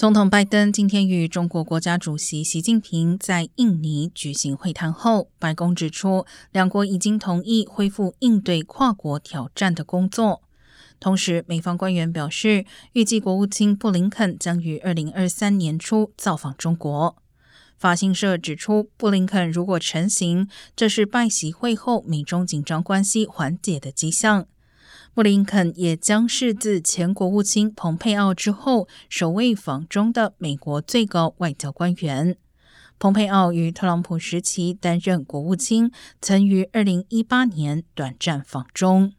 总统拜登今天与中国国家主席习近平在印尼举行会谈后，白宫指出，两国已经同意恢复应对跨国挑战的工作。同时，美方官员表示，预计国务卿布林肯将于二零二三年初造访中国。法新社指出，布林肯如果成行，这是拜习会后美中紧张关系缓解的迹象。布林肯也将是自前国务卿蓬佩奥之后首位访中的美国最高外交官员。蓬佩奥于特朗普时期担任国务卿，曾于二零一八年短暂访中。